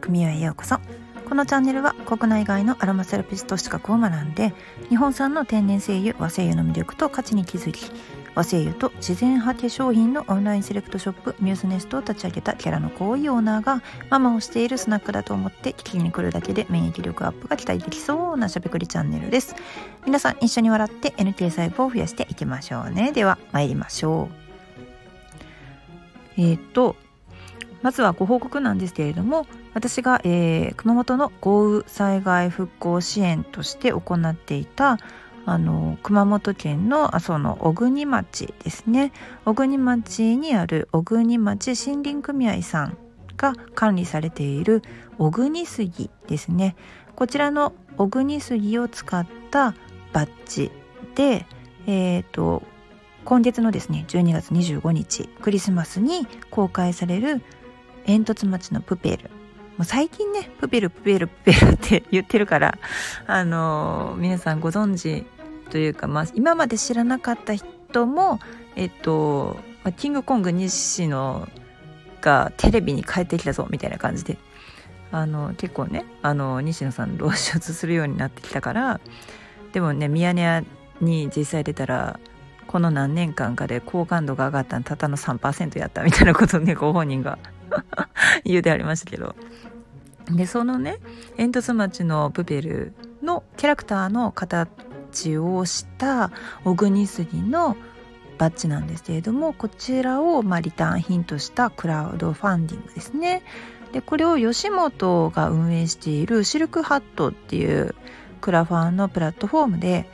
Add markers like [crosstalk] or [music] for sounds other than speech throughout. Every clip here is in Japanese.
組合へようこそ。このチャンネルは国内外のアロマセラピスト資格を学んで日本産の天然精油和精油の魅力と価値に気づき和精油と自然派化粧品のオンラインセレクトショップミューズネストを立ち上げたキャラの濃いオーナーがママをしているスナックだと思って聞きに来るだけで免疫力アップが期待できそうなしゃべくりチャンネルです。皆さん一緒に笑って NK 細胞を増やしていきましょうね。では参りましょう。えっ、とまずはご報告なんですけれども私が、えー、熊本の豪雨災害復興支援として行っていたあの熊本県のあその小国町ですね。小国町にある小国町森林組合さんが管理されている小国杉ですね。こちらの小国杉を使ったバッジでえっ、ー、と今月のですね12月25日クリスマスに公開される煙突町のプペル。もう最近ねプペルプペルプペル [laughs] って言ってるからあのー、皆さんご存知というか、まあ、今まで知らなかった人もえっと、キングコング西野がテレビに帰ってきたぞみたいな感じであの結構ねあの西野さん露出するようになってきたからでもねミヤネ屋に実際出たらこの何年間かで好感度が上がったのたったの3%やったみたいなことをねご本人が [laughs] 言うてありましたけど。でそのね煙突町のプペルのキャラクターの形をした小国杉のバッジなんですけれどもこちらをまあリターン品としたクラウドファンディングですね。でこれを吉本が運営しているシルクハットっていうクラファンのプラットフォームで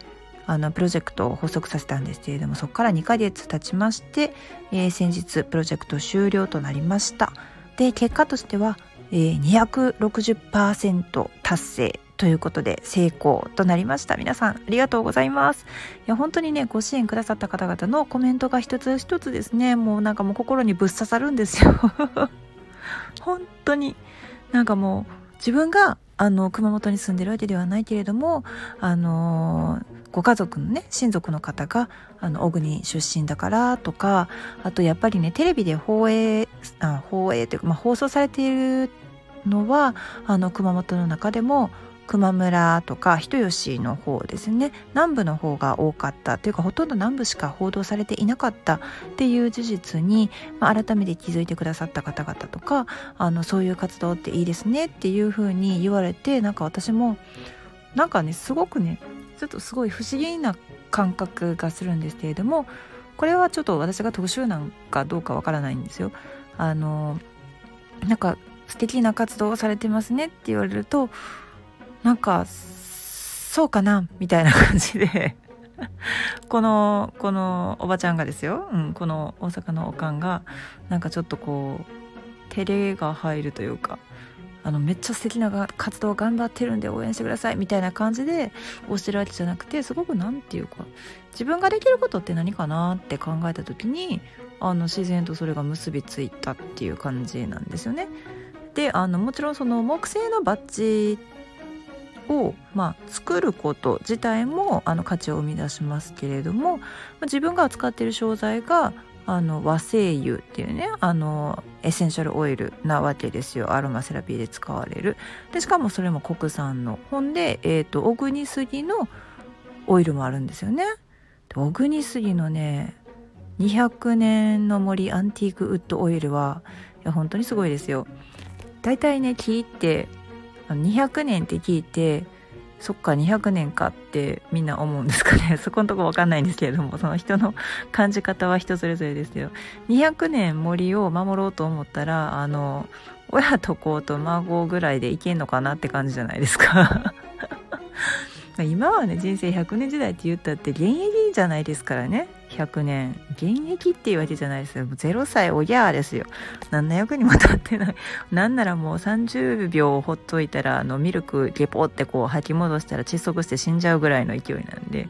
あのプロジェクトを発足させたんですけれどもそこから2ヶ月経ちまして、えー、先日プロジェクト終了となりました。で結果としては、えー、260%達成ということで成功となりました。皆さんありがとうございます。いや本当にねご支援くださった方々のコメントが一つ一つですね。もうなんかもう心にぶっ刺さるんですよ。[laughs] 本当に。なんかもう自分があの熊本に住んでるわけではないけれどもあのご家族のね親族の方があの小国出身だからとかあとやっぱりねテレビで放映あ放映というか、まあ、放送されているのはあの熊本の中でも球磨村とか人吉の方ですね。南部の方が多かったというかほとんど南部しか報道されていなかったっていう事実に、まあ、改めて気づいてくださった方々とかあのそういう活動っていいですねっていうふうに言われてなんか私もなんかねすごくねちょっとすごい不思議な感覚がするんですけれどもこれはちょっと私が特殊なんかどうかわからないんですよ。あのなんか素敵な活動をされてますねって言われるとなんかそうかなみたいな感じで [laughs] このこのおばちゃんがですよ、うん、この大阪のおかんがなんかちょっとこう照れが入るというかあのめっちゃ素敵な活動頑張ってるんで応援してくださいみたいな感じで押してるわけじゃなくてすごく何て言うか自分ができることって何かなって考えた時にあの自然とそれが結びついたっていう感じなんですよね。であのもちろんその木製のバッジを、まあ、作ること自体もあの価値を生み出しますけれども自分が扱っている商材があの和精油っていうねあのエッセンシャルオイルなわけですよ。アロマセラピーで使われる。でしかもそれも国産のほんで、えーと、小国杉のオイルもあるんですよね。小国杉のね200年の森アンティークウッドオイルはいや本当にすごいですよ。だいたいね木って200年って聞いてそっか200年かってみんな思うんですかね。[laughs] そこのとこ分かんないんですけれどもその人の感じ方は人それぞれですけど。200年森を守ろうと思ったらあの親と子と孫ぐらいでいけんのかなって感じじゃないですか。[laughs] 今はね人生100年時代って言ったって現役じゃないですからね。100年。現役っていうわけじゃないですよ。0歳おぎゃーですよ。何の役にも立ってない。なんならもう30秒ほっといたらあのミルクゲポってこう吐き戻したら窒息して死んじゃうぐらいの勢いなんで。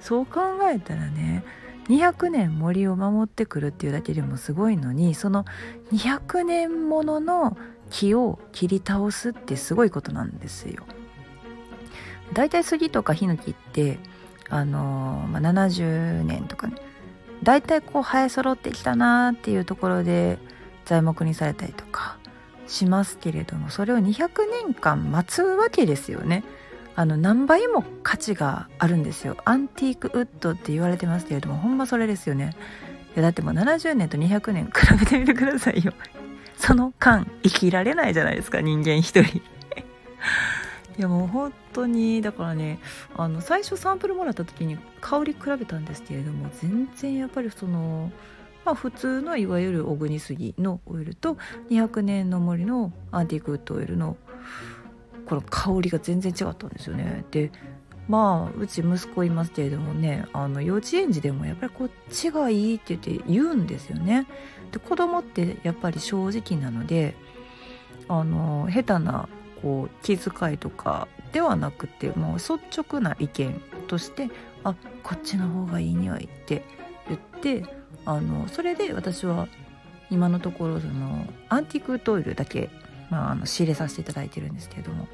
そう考えたらね200年森を守ってくるっていうだけでもすごいのにその200年ものの木を切り倒すってすごいことなんですよ。だいたい杉とかヒノキってあの、まあ、70年とかね。大体こう生え揃ってきたなーっていうところで材木にされたりとかしますけれどもそれを200年間待つわけですよね。あの何倍も価値があるんですよ。アンティークウッドって言われてますけれどもほんまそれですよね。いやだってもう70年と200年比べてみてくださいよ。その間生きられないじゃないですか人間一人。いやもう本当にだからねあの最初サンプルもらった時に香り比べたんですけれども全然やっぱりそのまあ普通のいわゆる小国杉のオイルと200年の森のアンティークウッドオイルのこの香りが全然違ったんですよね。でまあうち息子いますけれどもねあの幼稚園児でもやっぱりこっちがいいって言って言うんですよね。で子供ってやっぱり正直なのであの下手なこう気遣いとかではなくてもう率直な意見として「あこっちの方がいい匂い」って言ってあのそれで私は今のところそのアンティークトイルだけまあ、あの仕入れさせていただいてるんですけれども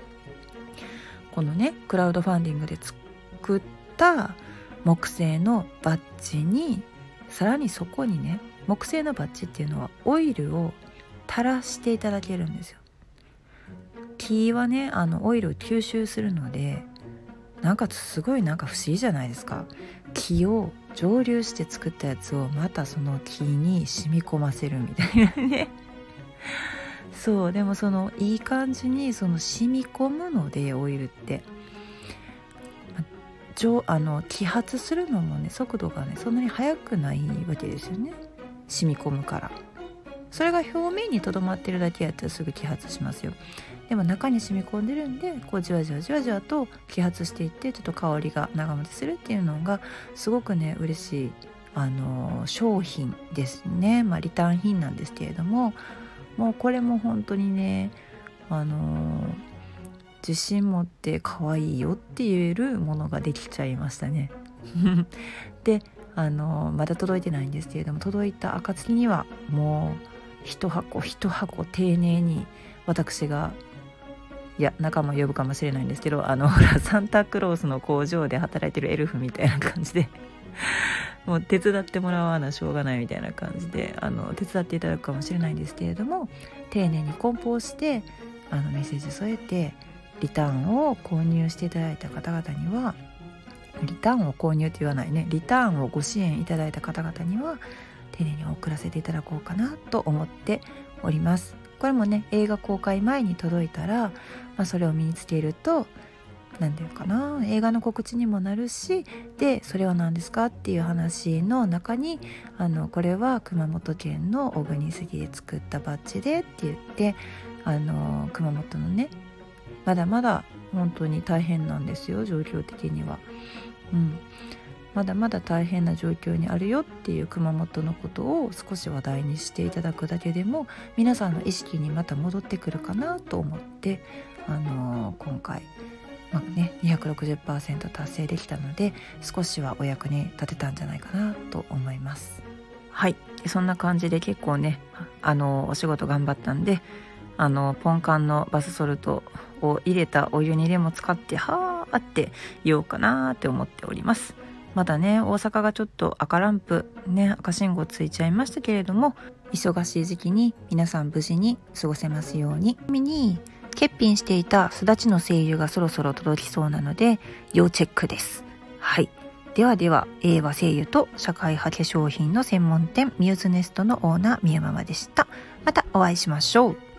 このねクラウドファンディングで作った木製のバッジにさらにそこにね木製のバッジっていうのはオイルを垂らしていただけるんですよ。木はねあのオイルを吸収するのでなんかすごいなんか不思議じゃないですか。木を蒸留して作ったやつをまたその木に染み込ませるみたいなね。[laughs] そうでもそのいい感じにその染み込むのでオイルって。あの揮発するのもね速度がねそんなに速くないわけですよね。染み込むからそれが表面にとどまってるだけやったらすぐ揮発しますよでも中に染み込んでるんでこうじわじわじわじわと揮発していってちょっと香りが長持ちするっていうのがすごくね嬉しいあの商品ですねまあリターン品なんですけれどももうこれも本当にねあの、自信持って可愛いよって言えるものができちゃいましたね。[laughs] であの、まだ届いてないんですけれども届いた暁にはもう一箱一箱丁寧に私がいや仲間呼ぶかもしれないんですけどあのほらサンタクロースの工場で働いてるエルフみたいな感じで [laughs] もう手伝ってもらわなしょうがないみたいな感じであの手伝っていただくかもしれないんですけれども丁寧に梱包してあのメッセージ添えてリターンを購入していただいた方々にはリターンを購入って言わないねリターンをご支援いただいた方々には丁寧に送らせていただこうかなと思っておりますこれもね映画公開前に届いたら、まあ、それを身につけると何て言うかな映画の告知にもなるしでそれは何ですかっていう話の中にあのこれは熊本県の小国杉で作ったバッジでって言ってあの熊本のねまだまだ本当に大変なんですよ状況的には。うんまだまだ大変な状況にあるよっていう熊本のことを少し話題にしていただくだけでも皆さんの意識にまた戻ってくるかなと思って、あのー、今回まあね、260%達成できたので少しはお役に立てたんじゃないかなと思います。はい。そんな感じで結構ねあのお仕事頑張ったんであのポンカンのバスソルトを入れたお湯にレモン使ってはーって言おうかなって思っております。まだね大阪がちょっと赤ランプね赤信号ついちゃいましたけれども忙しい時期に皆さん無事に過ごせますようにちなみに欠品していたすだちの精油がそろそろ届きそうなので要チェックです。はい。ではでは、英和精油と社会派化粧品の専門店ミューズネストのオーナー宮ママでした。またお会いしましょう。